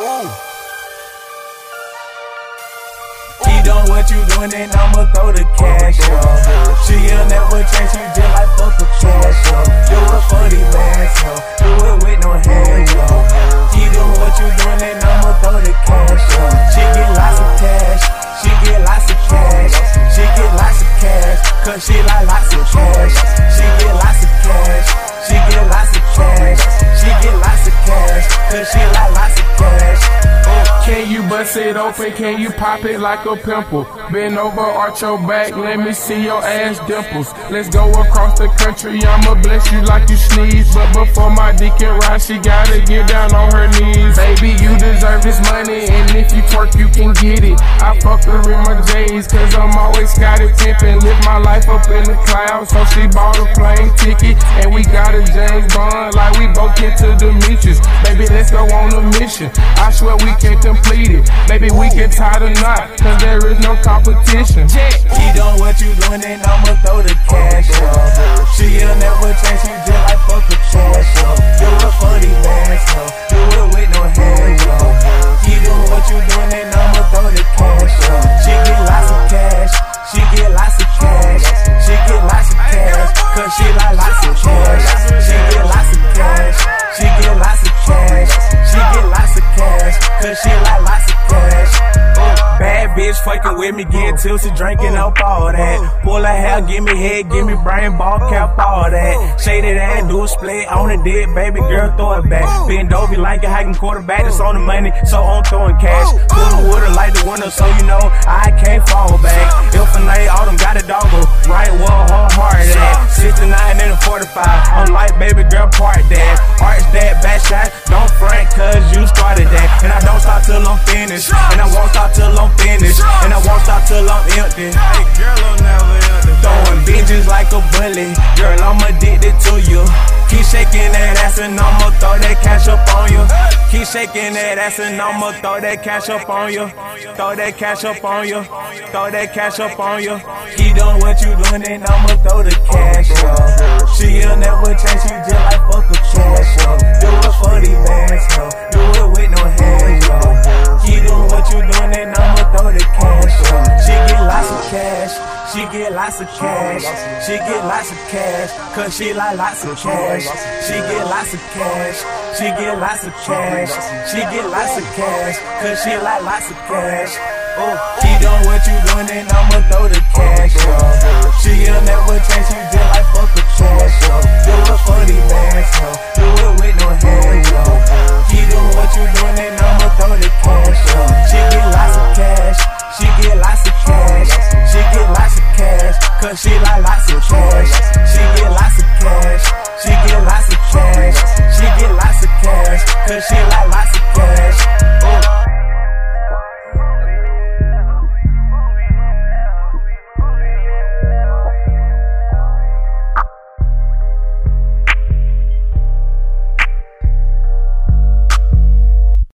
Ooh. He doing what you doing, then I'ma throw the cash up. She'll never change, she just like fuck the cash up. Do it for the bands, yo. Do it with no hands, yo. He doing what you doing, then I'ma throw the cash up. She get lots of cash, she get lots of cash, she get lots of cash, cause she like lots of cash. She get lots of cash, she get lots of cash, she get lots of cash, cause she bust it open? Can you pop it like a pimple? Bend over, arch your back, let me see your ass dimples. Let's go across the country, I'ma bless you like you sneeze. But before my dick can rise, she gotta get down on her knees. Baby, you deserve this money, and if you twerk, you can get it. I fuck her in my J's, cause I'm always Scotty pimpin'. Live my life up in the clouds, so she bought a plane ticket. And we got a James Bond, like we both get to Demetrius. Baby, let's go on a mission. I swear we can't complete it. Baby, we can tie the knot, cause there is no competition. He doing what you doing, and I'ma throw the cash up. She'll never change, she just bitch fucking with me, getting tipsy, drinking up all that. Pull her hair, give me head, give me brain, ball cap, all that. Shaded ass, do a split on the dead, baby girl, throw it back. Bend over like a hiking quarterback, that's on the money, so I'm throwing cash. Pull with her like the window, so you know I can't fall back. If a night, all them got a doggo, right where her heart at. 69 and a 45, I'm like, baby girl, part that. Arch that, back shot, don't front, cause you started that. And I don't stop till I'm finished, and I won't stop till I'm girl, I'm addicted to you. Keep shaking that ass and I'ma throw that cash up on you. Keep shaking that ass and I'ma throw that cash up on you. Throw that cash up on you. Throw that cash up on you. Keep doing what you doing, and I'ma throw the cash up. She'll never get lots of cash. She get lots of cash. Cause she like lots of cash. She get lots of cash. She get lots of cash. She get lots of cash. Cause she like lots of cash. Oh, he doing what you doing, then I'ma throw the cash. She'll never change, she just like fuck the cash